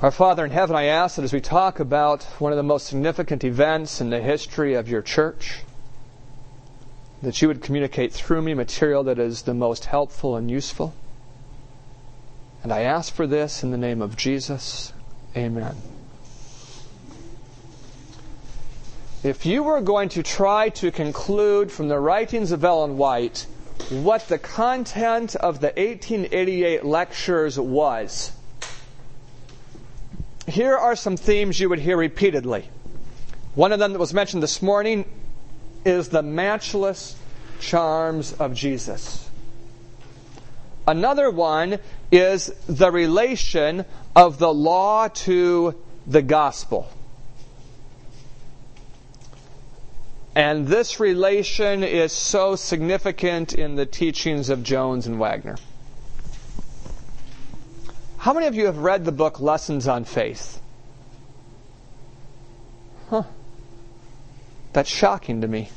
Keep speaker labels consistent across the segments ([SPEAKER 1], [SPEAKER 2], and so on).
[SPEAKER 1] Our Father in heaven, I ask that as we talk about one of the most significant events in the history of your church, that you would communicate through me material that is the most helpful and useful. And I ask for this in the name of Jesus. Amen. If you were going to try to conclude from the writings of Ellen White what the content of the 1888 lectures was, here are some themes you would hear repeatedly. One of them that was mentioned this morning is the matchless charms of Jesus. Another one is the relation of the law to the gospel. And this relation is so significant in the teachings of Jones and Waggoner. How many of you have read the book Lessons on Faith? Huh. That's shocking to me.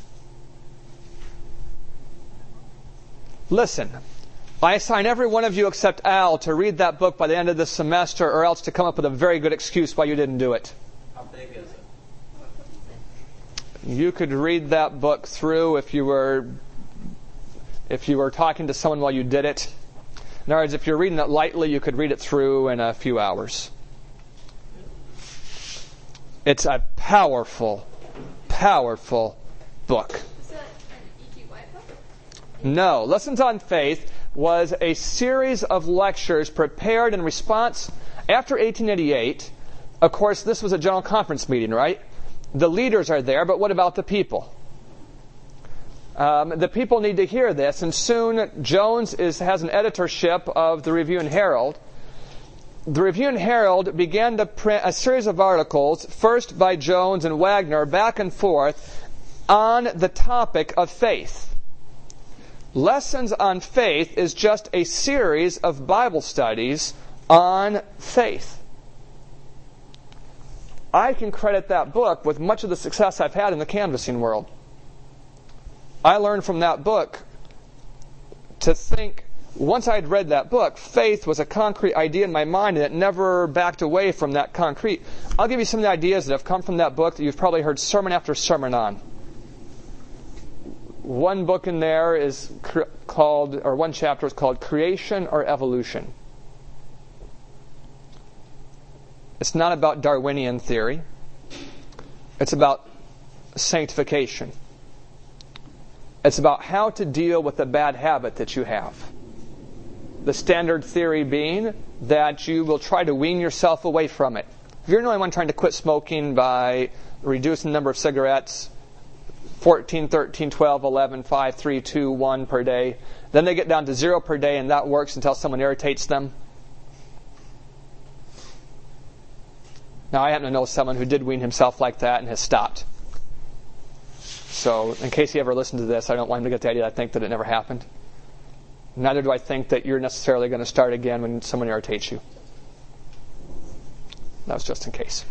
[SPEAKER 1] Listen, I assign every one of you except Al to read that book by the end of this semester, or else to come up with a very good excuse why you didn't do it.
[SPEAKER 2] How big is it?
[SPEAKER 1] You could read that book through if you were if you were talking to someone while you did it. In other words, if you're reading it lightly, you could read it through in a few hours. It's a powerful, powerful book. No. Lessons on Faith was a series of lectures prepared in response after 1888. Of course, this was a general conference meeting, right? The leaders are there, but what about the people? Um, the people need to hear this, and soon Jones is, has an editorship of the Review and Herald. The Review and Herald began to print a series of articles, first by Jones and Waggoner, back and forth, on the topic of faith. Lessons on Faith is just a series of Bible studies on faith. I can credit that book with much of the success I've had in the canvassing world. I learned from that book to think, once I'd read that book, faith was a concrete idea in my mind and it never backed away from that concrete. I'll give you some of the ideas that have come from that book that you've probably heard sermon after sermon on one book in there is called, or one chapter is called Creation or Evolution. It's not about Darwinian theory, it's about sanctification. It's about how to deal with the bad habit that you have. The standard theory being that you will try to wean yourself away from it. If you're the only one trying to quit smoking by reducing the number of cigarettes, 14, 13, 12, 11, 5, 3, 2, 1 per day. Then they get down to zero per day, and that works until someone irritates them. Now, I happen to know someone who did wean himself like that and has stopped. So, in case he ever listened to this, I don't want him to get the idea that I think that it never happened. Neither do I think that you're necessarily going to start again when someone irritates you. That was just in case.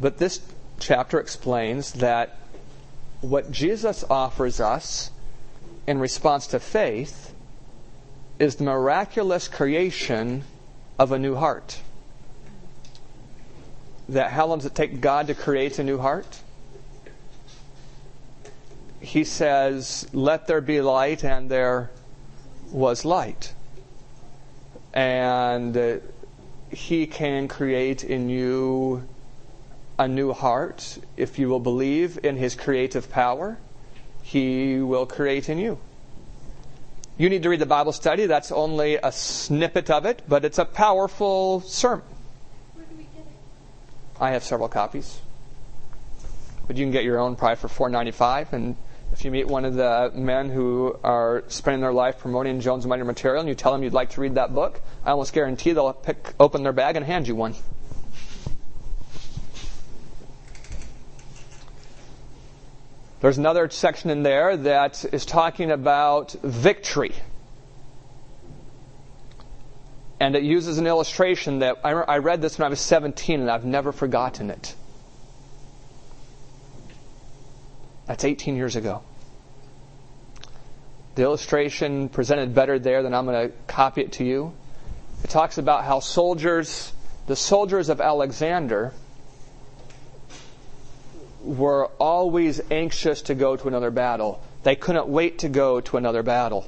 [SPEAKER 1] But this chapter explains that what Jesus offers us in response to faith is the miraculous creation of a new heart. That how long does it take God to create a new heart? He says, Let there be light, and there was light. And uh, He can create in you a new heart, if you will believe in His creative power, He will create in you. You need to read the Bible study. That's only a snippet of it, but it's a powerful sermon.
[SPEAKER 3] Where do we get it?
[SPEAKER 1] I have several copies. But you can get your own probably for four ninety five and if you meet one of the men who are spending their life promoting Jones Minor material and you tell them you'd like to read that book, I almost guarantee they'll pick open their bag and hand you one. There's another section in there that is talking about victory. And it uses an illustration that I, I read this when I was 17 and I've never forgotten it. That's 18 years ago. The illustration presented better there than I'm going to copy it to you It talks about how soldiers, the soldiers of Alexander, were always anxious to go to another battle. They couldn't wait to go to another battle.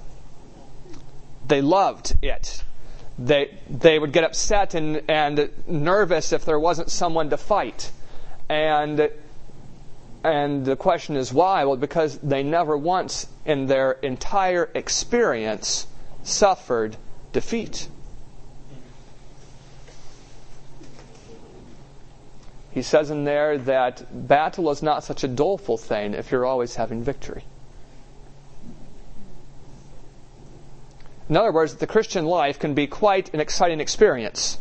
[SPEAKER 1] They loved it. They, they would get upset and, and nervous if there wasn't someone to fight. And, and the question is why? Well, because they never once in their entire experience suffered defeat. He says in there that battle is not such a doleful thing if you're always having victory. In other words, the Christian life can be quite an exciting experience.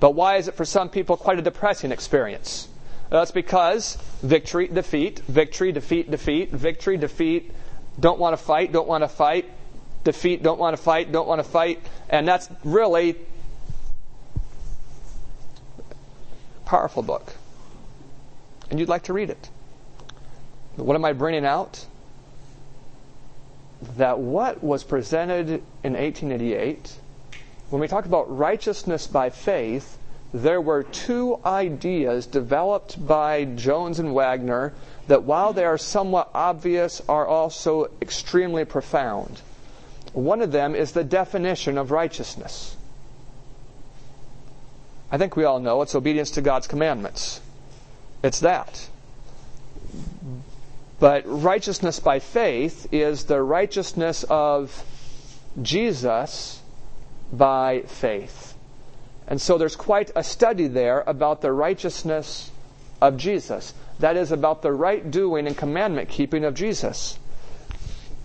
[SPEAKER 1] But why is it for some people quite a depressing experience? Well, That's because victory, defeat, victory, defeat, defeat, victory, defeat, don't want to fight, don't want to fight, defeat, don't want to fight, don't want to fight. And that's really powerful book. And you'd like to read it. What am I bringing out? That what was presented in 1888, when we talk about righteousness by faith, there were two ideas developed by Jones and Waggoner that, while they are somewhat obvious, are also extremely profound. One of them is the definition of righteousness. I think we all know it's obedience to God's commandments. It's that. But righteousness by faith is the righteousness of Jesus by faith. And so there's quite a study there about the righteousness of Jesus. That is, about the right doing and commandment keeping of Jesus.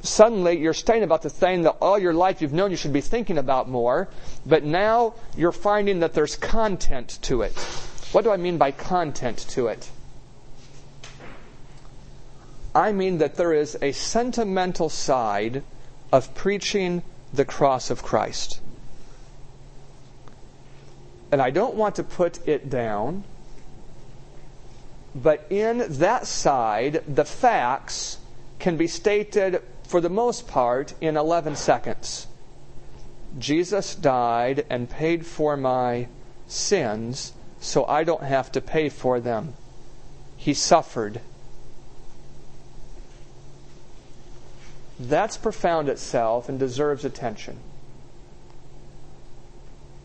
[SPEAKER 1] Suddenly, you're studying about the thing that all your life you've known you should be thinking about more, but now you're finding that there's content to it. What do I mean by content to it? I mean that there is a sentimental side of preaching the cross of Christ. And I don't want to put it down, but in that side, the facts can be stated for the most part in 11 seconds. Jesus died and paid for my sins so I don't have to pay for them. He suffered. That's profound itself and deserves attention.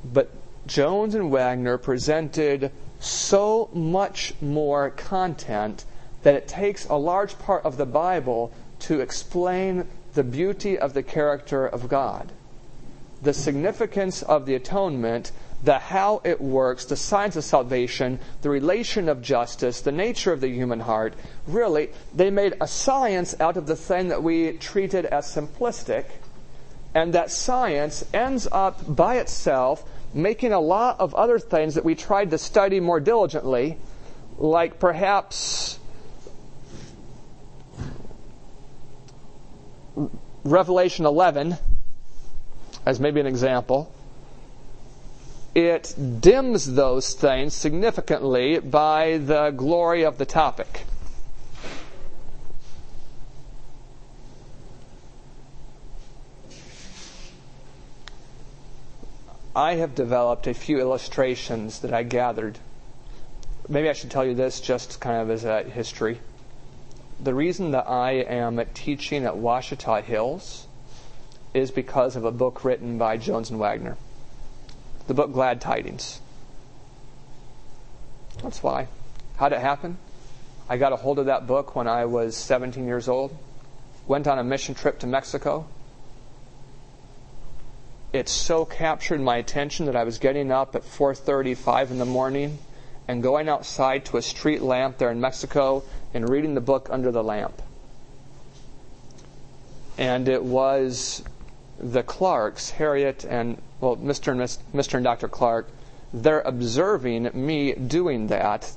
[SPEAKER 1] But Jones and Waggoner presented so much more content that it takes a large part of the Bible to explain the beauty of the character of God, the significance of the atonement, the how it works, the science of salvation, the relation of justice, the nature of the human heart. Really, they made a science out of the thing that we treated as simplistic, and that science ends up by itself making a lot of other things that we tried to study more diligently, like perhaps Revelation 11, as maybe an example, it dims those things significantly by the glory of the topic. I have developed a few illustrations that I gathered. Maybe I should tell you this just kind of as a history. The reason that I am teaching at Ouachita Hills is because of a book written by Jones and Waggoner. The book Glad Tidings. That's why. How'd it happen? I got a hold of that book when I was 17 years old. Went on a mission trip to Mexico it so captured my attention that I was getting up at 4:35 in the morning and going outside to a street lamp there in Mexico and reading the book under the lamp. And it was the Clarks, Harriet and well, Mr. and Miss, Mr. and Dr. Clark, they're observing me doing that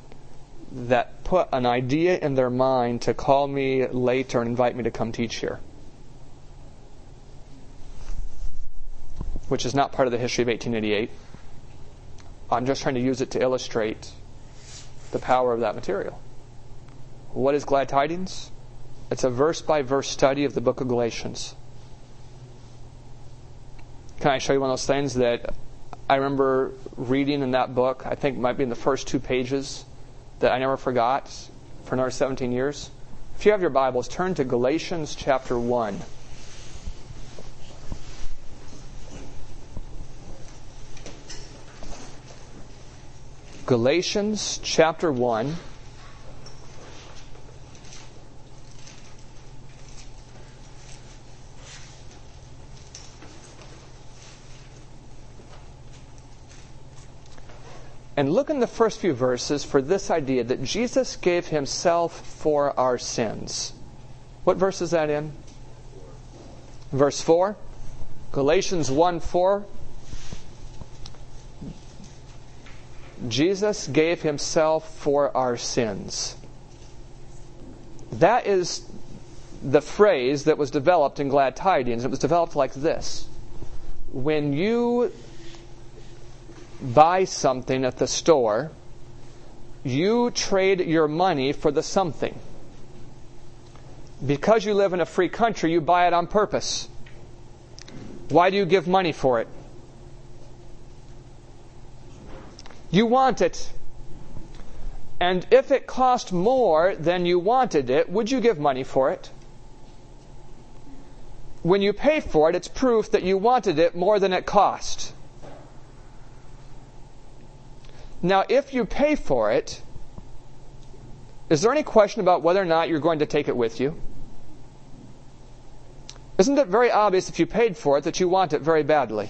[SPEAKER 1] that put an idea in their mind to call me later and invite me to come teach here. which is not part of the history of 1888. I'm just trying to use it to illustrate the power of that material. What is glad tidings? It's a verse by verse study of the book of Galatians. Can I show you one of those things that I remember reading in that book, I think might be in the first two pages, that I never forgot for another 17 years. If you have your Bibles, turn to Galatians chapter 1. Galatians chapter 1. And look in the first few verses for this idea that Jesus gave himself for our sins. What verse is that in? Verse 4. Galatians 1 4. Jesus gave himself for our sins. That is the phrase that was developed in Glad Tidings. It was developed like this When you buy something at the store, you trade your money for the something. Because you live in a free country, you buy it on purpose. Why do you give money for it? You want it. And if it cost more than you wanted it, would you give money for it? When you pay for it, it's proof that you wanted it more than it cost. Now, if you pay for it, is there any question about whether or not you're going to take it with you? Isn't it very obvious if you paid for it that you want it very badly?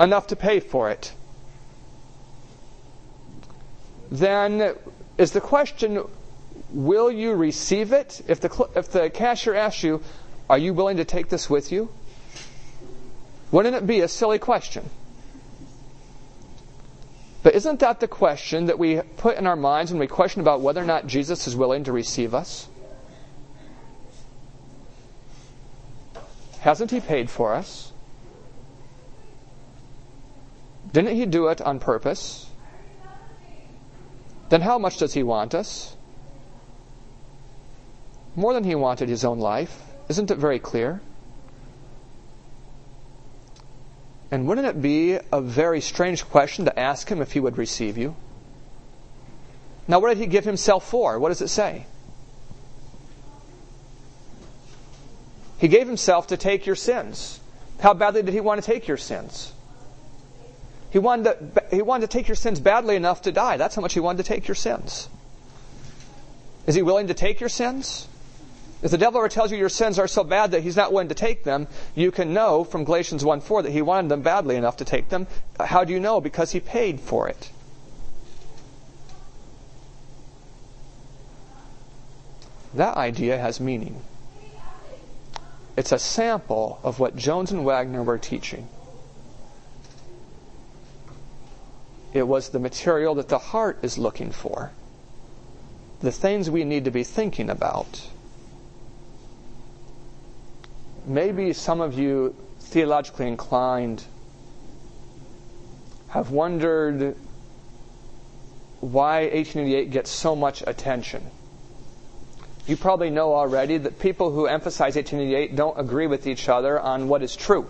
[SPEAKER 1] Enough to pay for it. Then is the question will you receive it? If the, if the cashier asks you, are you willing to take this with you? Wouldn't it be a silly question? But isn't that the question that we put in our minds when we question about whether or not Jesus is willing to receive us? Hasn't he paid for us? Didn't he do it on purpose? Then how much does he want us? More than he wanted his own life. Isn't it very clear? And wouldn't it be a very strange question to ask him if he would receive you? Now, what did he give himself for? What does it say? He gave himself to take your sins. How badly did he want to take your sins? He wanted, to, he wanted to take your sins badly enough to die. That's how much he wanted to take your sins. Is he willing to take your sins? If the devil ever tells you your sins are so bad that he's not willing to take them, you can know from Galatians 1 4 that he wanted them badly enough to take them. How do you know? Because he paid for it. That idea has meaning. It's a sample of what Jones and Waggoner were teaching. It was the material that the heart is looking for, the things we need to be thinking about maybe some of you theologically inclined have wondered why 1888 gets so much attention. You probably know already that people who emphasize 1888 don't agree with each other on what is true.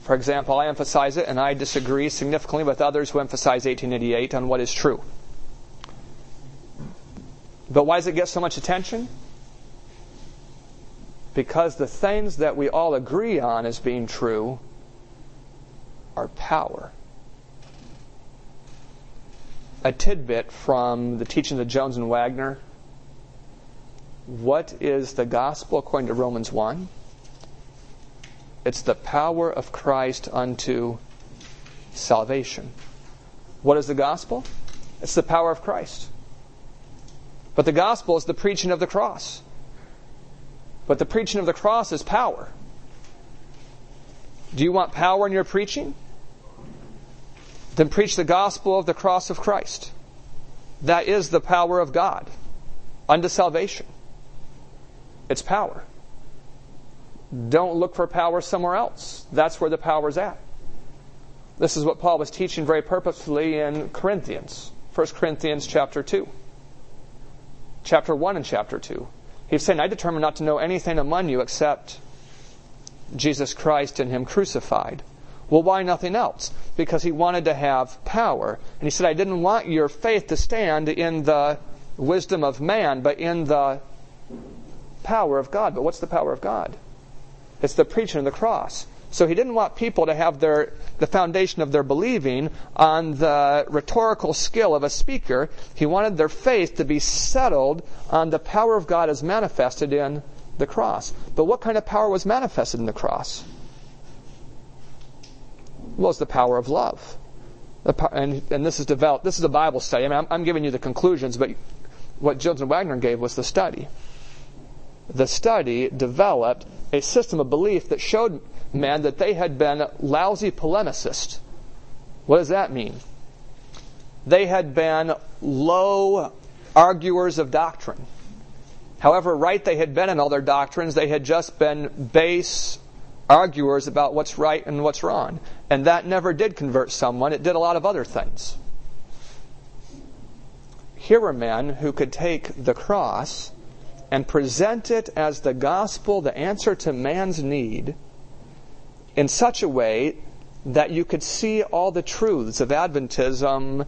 [SPEAKER 1] For example, I emphasize it and I disagree significantly with others who emphasize 1888 on what is true. But why does it get so much attention? Because the things that we all agree on as being true are power. A tidbit from the teachings of Jones and Waggoner. What is the gospel according to Romans 1? It's the power of Christ unto salvation. What is the gospel? It's the power of Christ. But the gospel is the preaching of the cross. But the preaching of the cross is power. Do you want power in your preaching? Then preach the gospel of the cross of Christ. That is the power of God unto salvation. It's power. Don't look for power somewhere else. That's where the power is at. This is what Paul was teaching very purposefully in Corinthians. 1 Corinthians chapter 2. Chapter 1 and chapter 2. He's saying, I determined not to know anything among you except Jesus Christ and Him crucified. Well, why nothing else? Because he wanted to have power. And he said, I didn't want your faith to stand in the wisdom of man, but in the power of God. But what's the power of God? It's the preaching of the cross. So he didn't want people to have their the foundation of their believing on the rhetorical skill of a speaker. He wanted their faith to be settled on the power of God as manifested in the cross. But what kind of power was manifested in the cross? Well, it's the power of love. And, and this is developed. This is a Bible study. I mean, I'm, I'm giving you the conclusions, but what Jones and Waggoner gave was the study. The study developed a system of belief that showed men that they had been lousy polemicists. What does that mean? They had been low arguers of doctrine. However right they had been in all their doctrines, they had just been base arguers about what's right and what's wrong. And that never did convert someone, it did a lot of other things. Here were men who could take the cross and present it as the gospel, the answer to man's need, in such a way that you could see all the truths of Adventism.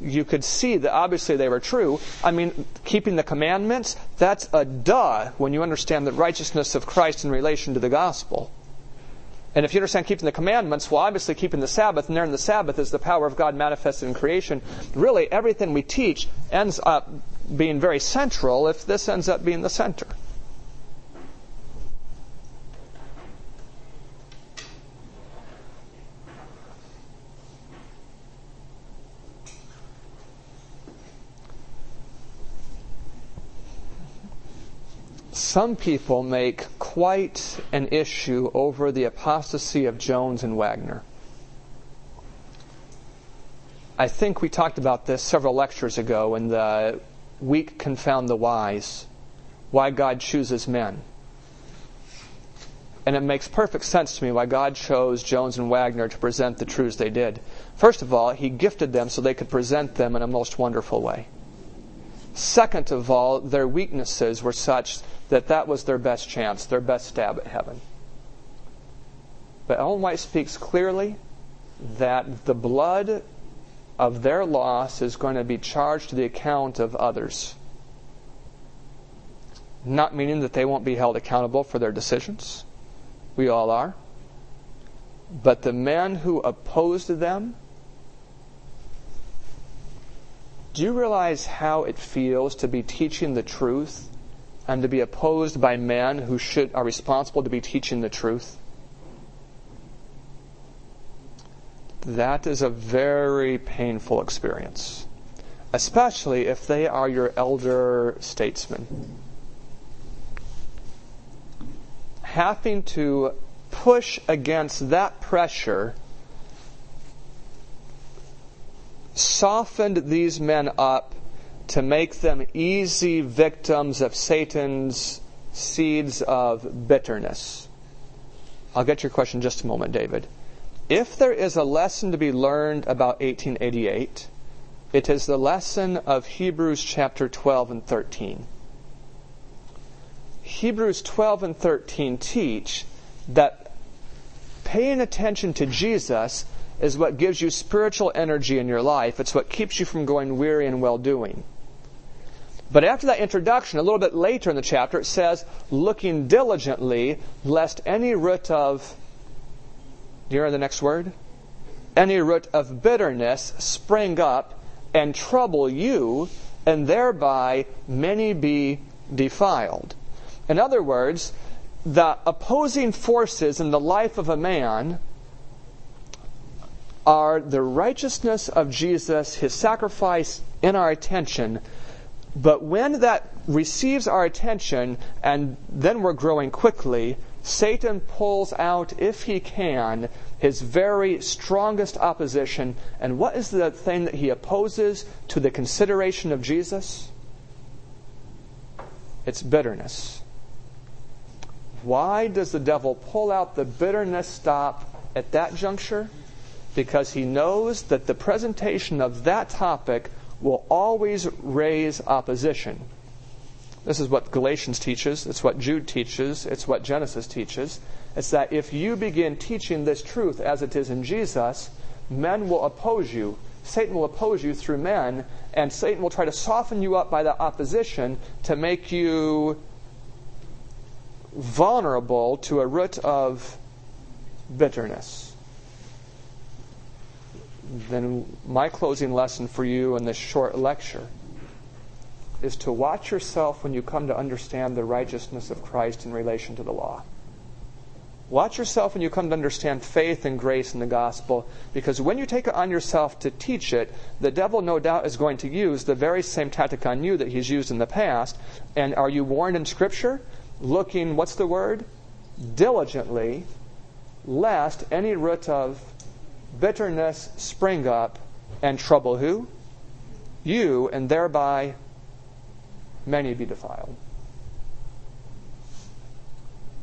[SPEAKER 1] You could see that obviously they were true. I mean, keeping the commandments, that's a duh when you understand the righteousness of Christ in relation to the gospel. And if you understand keeping the commandments, well, obviously keeping the Sabbath, and there in the Sabbath is the power of God manifested in creation. Really, everything we teach ends up being very central if this ends up being the center. Some people make quite an issue over the apostasy of Jones and Waggoner. I think we talked about this several lectures ago in the weak confound the wise, why God chooses men. And it makes perfect sense to me why God chose Jones and Waggoner to present the truths they did. First of all, He gifted them so they could present them in a most wonderful way. Second of all, their weaknesses were such that that was their best chance, their best stab at heaven. But Ellen White speaks clearly that the blood of their loss is going to be charged to the account of others. Not meaning that they won't be held accountable for their decisions. We all are. But the men who opposed them, do you realize how it feels to be teaching the truth and to be opposed by men who should, are responsible to be teaching the truth? that is a very painful experience, especially if they are your elder statesmen. Having to push against that pressure softened these men up to make them easy victims of Satan's seeds of bitterness. I'll get your question just a moment, David. If there is a lesson to be learned about 1888, it is the lesson of Hebrews chapter 12 and 13. Hebrews 12 and 13 teach that paying attention to Jesus is what gives you spiritual energy in your life. It's what keeps you from going weary and well doing. But after that introduction, a little bit later in the chapter, it says, looking diligently, lest any root of do you hear the next word? Any root of bitterness spring up and trouble you, and thereby many be defiled. In other words, the opposing forces in the life of a man are the righteousness of Jesus, his sacrifice in our attention. But when that receives our attention and then we're growing quickly, Satan pulls out, if he can, his very strongest opposition. And what is the thing that he opposes to the consideration of Jesus? It's bitterness. Why does the devil pull out the bitterness stop at that juncture? Because he knows that the presentation of that topic will always raise opposition. This is what Galatians teaches, it's what Jude teaches, it's what Genesis teaches. It's that if you begin teaching this truth as it is in Jesus, men will oppose you. Satan will oppose you through men, and Satan will try to soften you up by that opposition to make you vulnerable to a root of bitterness. Then, my closing lesson for you in this short lecture is to watch yourself when you come to understand the righteousness of Christ in relation to the law. Watch yourself when you come to understand faith and grace in the gospel, because when you take it on yourself to teach it, the devil no doubt is going to use the very same tactic on you that he's used in the past. And are you warned in Scripture? Looking, what's the word? Diligently, lest any root of bitterness spring up and trouble who? You, and thereby many be defiled.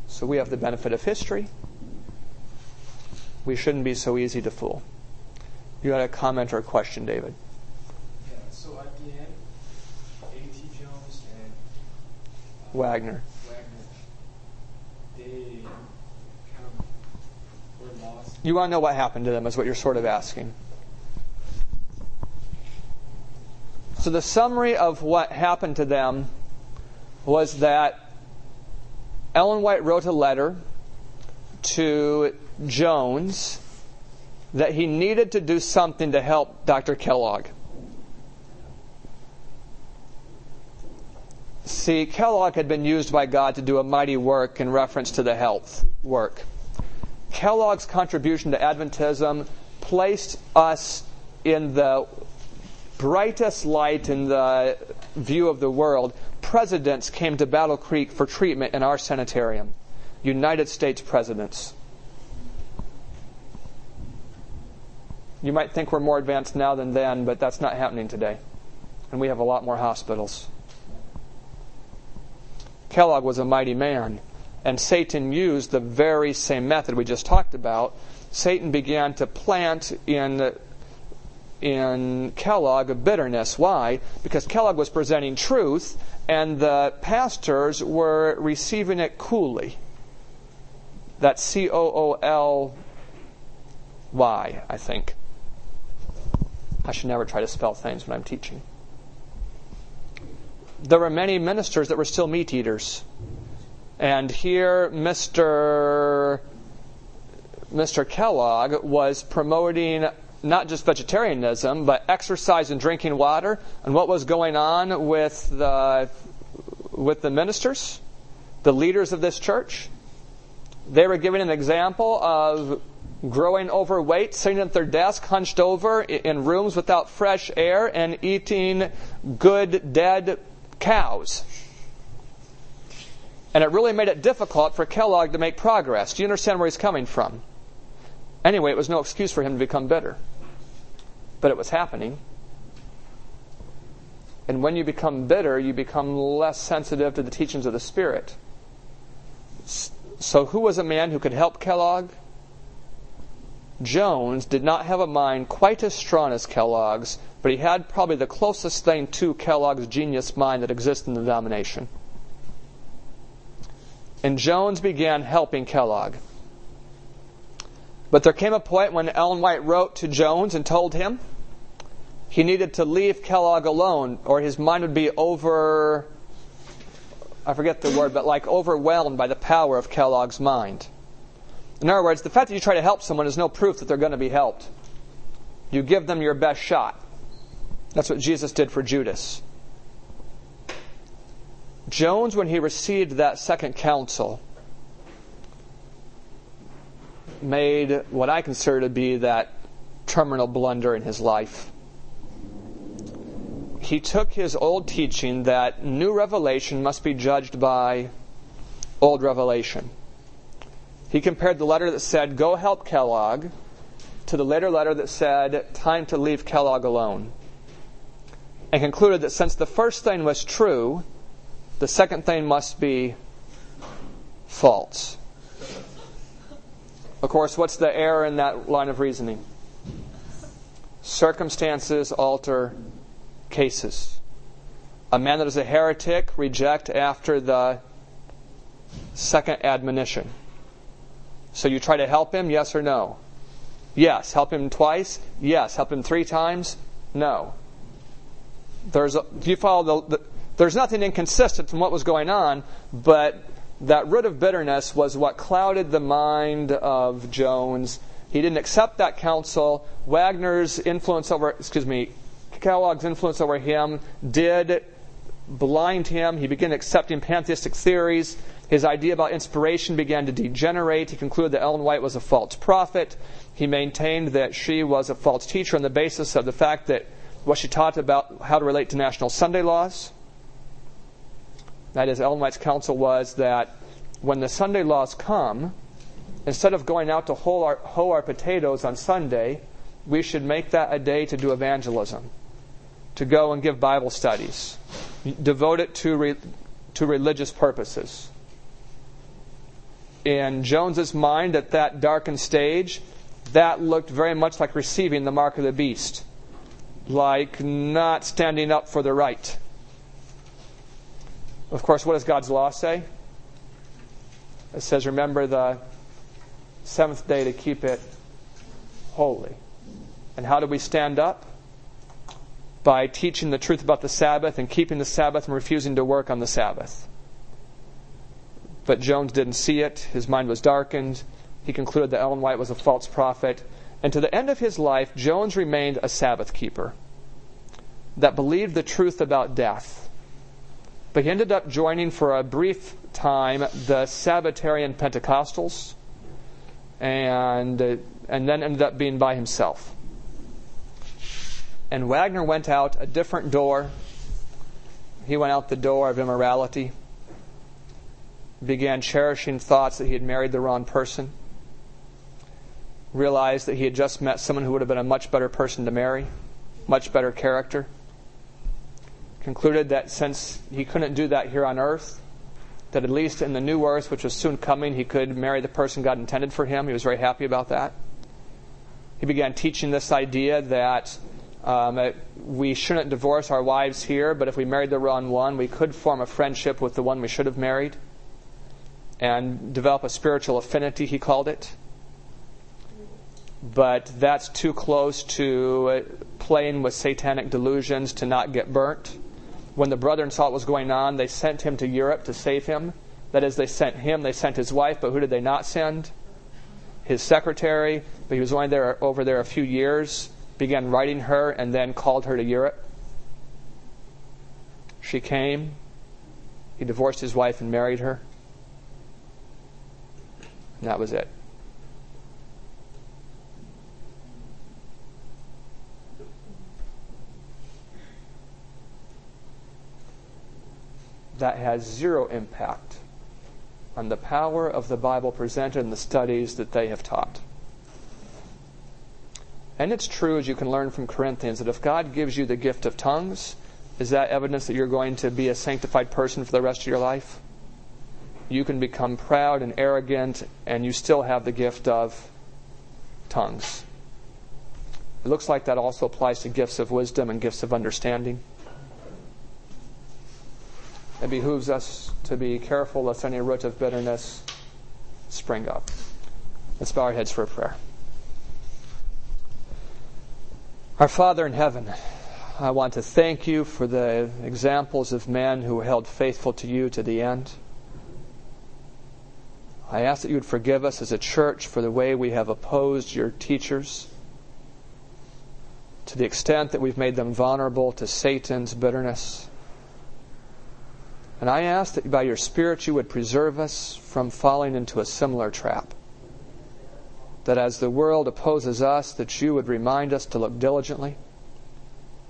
[SPEAKER 1] So we have the benefit of history. We shouldn't be so easy to fool. You had a comment or a question, David?
[SPEAKER 2] Yeah, so at the end, A.T. Jones and
[SPEAKER 1] uh, Waggoner.
[SPEAKER 2] Waggoner, they kind of were lost.
[SPEAKER 1] You want to know what happened to them, is what you're sort of asking. So the summary of what happened to them was that Ellen White wrote a letter to Jones that he needed to do something to help Dr. Kellogg. See, Kellogg had been used by God to do a mighty work in reference to the health work. Kellogg's contribution to Adventism placed us in the brightest light in the view of the world presidents came to Battle Creek for treatment in our sanitarium. United States presidents. You might think we're more advanced now than then, but that's not happening today. And we have a lot more hospitals. Kellogg was a mighty man, and Satan used the very same method we just talked about. Satan began to plant in in Kellogg a bitterness. Why? Because Kellogg was presenting truth and the pastors were receiving it coolly. That C O O L Y, I think. I should never try to spell things when I'm teaching. There were many ministers that were still meat eaters. And here, Mr. Mr. Kellogg was promoting not just vegetarianism, but exercise and drinking water. And what was going on with the, with the ministers, the leaders of this church? They were giving an example of growing overweight, sitting at their desk, hunched over in rooms without fresh air, and eating good dead cows. And it really made it difficult for Kellogg to make progress. Do you understand where he's coming from? Anyway, it was no excuse for him to become bitter but it was happening. And when you become bitter, you become less sensitive to the teachings of the Spirit. So, who was a man who could help Kellogg? Jones did not have a mind quite as strong as Kellogg's, but he had probably the closest thing to Kellogg's genius mind that exists in the denomination. And Jones began helping Kellogg. But there came a point when Ellen White wrote to Jones and told him he needed to leave Kellogg alone, or his mind would be over, I forget the word, but like overwhelmed by the power of Kellogg's mind. In other words, the fact that you try to help someone is no proof that they're going to be helped. You give them your best shot. That's what Jesus did for Judas. Jones, when he received that second counsel, made what I consider to be that terminal blunder in his life he took his old teaching that new revelation must be judged by old revelation. He compared the letter that said, Go help Kellogg, to the later letter that said, Time to leave Kellogg alone. And concluded that since the first thing was true, the second thing must be false. Of course, what's the error in that line of reasoning? Circumstances alter cases. A man that is a heretic, reject after the second admonition. So you try to help him, yes or no? Yes. Help him twice? Yes. Help him three times? No. There's a, if you follow the, the there's nothing inconsistent from what was going on, but that root of bitterness was what clouded the mind of Jones. He didn't accept that counsel. Waggoner's influence over, excuse me, Kellogg's influence over him did blind him. He began accepting pantheistic theories. His idea about inspiration began to degenerate. He concluded that Ellen White was a false prophet. He maintained that she was a false teacher on the basis of the fact that what she taught about how to relate to national Sunday laws. That is, Ellen White's counsel was that when the Sunday laws come, instead of going out to hoe our, hoe our potatoes on Sunday, we should make that a day to do evangelism, to go and give Bible studies, devote it to, re, to religious purposes. In Jones's mind, at that darkened stage, that looked very much like receiving the mark of the beast, like not standing up for the right. Of course, what does God's law say? It says, remember the seventh day to keep it holy. And how do we stand up? By teaching the truth about the Sabbath and keeping the Sabbath and refusing to work on the Sabbath. But Jones didn't see it. His mind was darkened. He concluded that Ellen White was a false prophet. And to the end of his life, Jones remained a Sabbath keeper that believed the truth about death but he ended up joining for a brief time the Sabbatarian Pentecostals and, uh, and then ended up being by himself. And Waggoner went out a different door. He went out the door of immorality, began cherishing thoughts that he had married the wrong person, realized that he had just met someone who would have been a much better person to marry, much better character concluded that since he couldn't do that here on earth, that at least in the new earth, which was soon coming, he could marry the person God intended for him. He was very happy about that. He began teaching this idea that um, we shouldn't divorce our wives here, but if we married the wrong one, we could form a friendship with the one we should have married and develop a spiritual affinity, he called it. But that's too close to playing with satanic delusions to not get burnt when the brethren saw what was going on, they sent him to Europe to save him. That is, they sent him, they sent his wife, but who did they not send? His secretary, but he was only there over there a few years, began writing her, and then called her to Europe. She came. He divorced his wife and married her. And that was it. That has zero impact on the power of the Bible presented in the studies that they have taught. And it's true, as you can learn from Corinthians, that if God gives you the gift of tongues, is that evidence that you're going to be a sanctified person for the rest of your life? You can become proud and arrogant, and you still have the gift of tongues. It looks like that also applies to gifts of wisdom and gifts of understanding. It behooves us to be careful lest any root of bitterness spring up. Let's bow our heads for a prayer. Our Father in heaven, I want to thank you for the examples of men who held faithful to you to the end. I ask that you would forgive us as a church for the way we have opposed your teachers, to the extent that we've made them vulnerable to Satan's bitterness. And I ask that by your Spirit you would preserve us from falling into a similar trap. That as the world opposes us, that you would remind us to look diligently,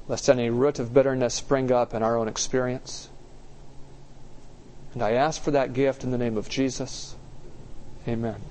[SPEAKER 1] lest any root of bitterness spring up in our own experience. And I ask for that gift in the name of Jesus. Amen.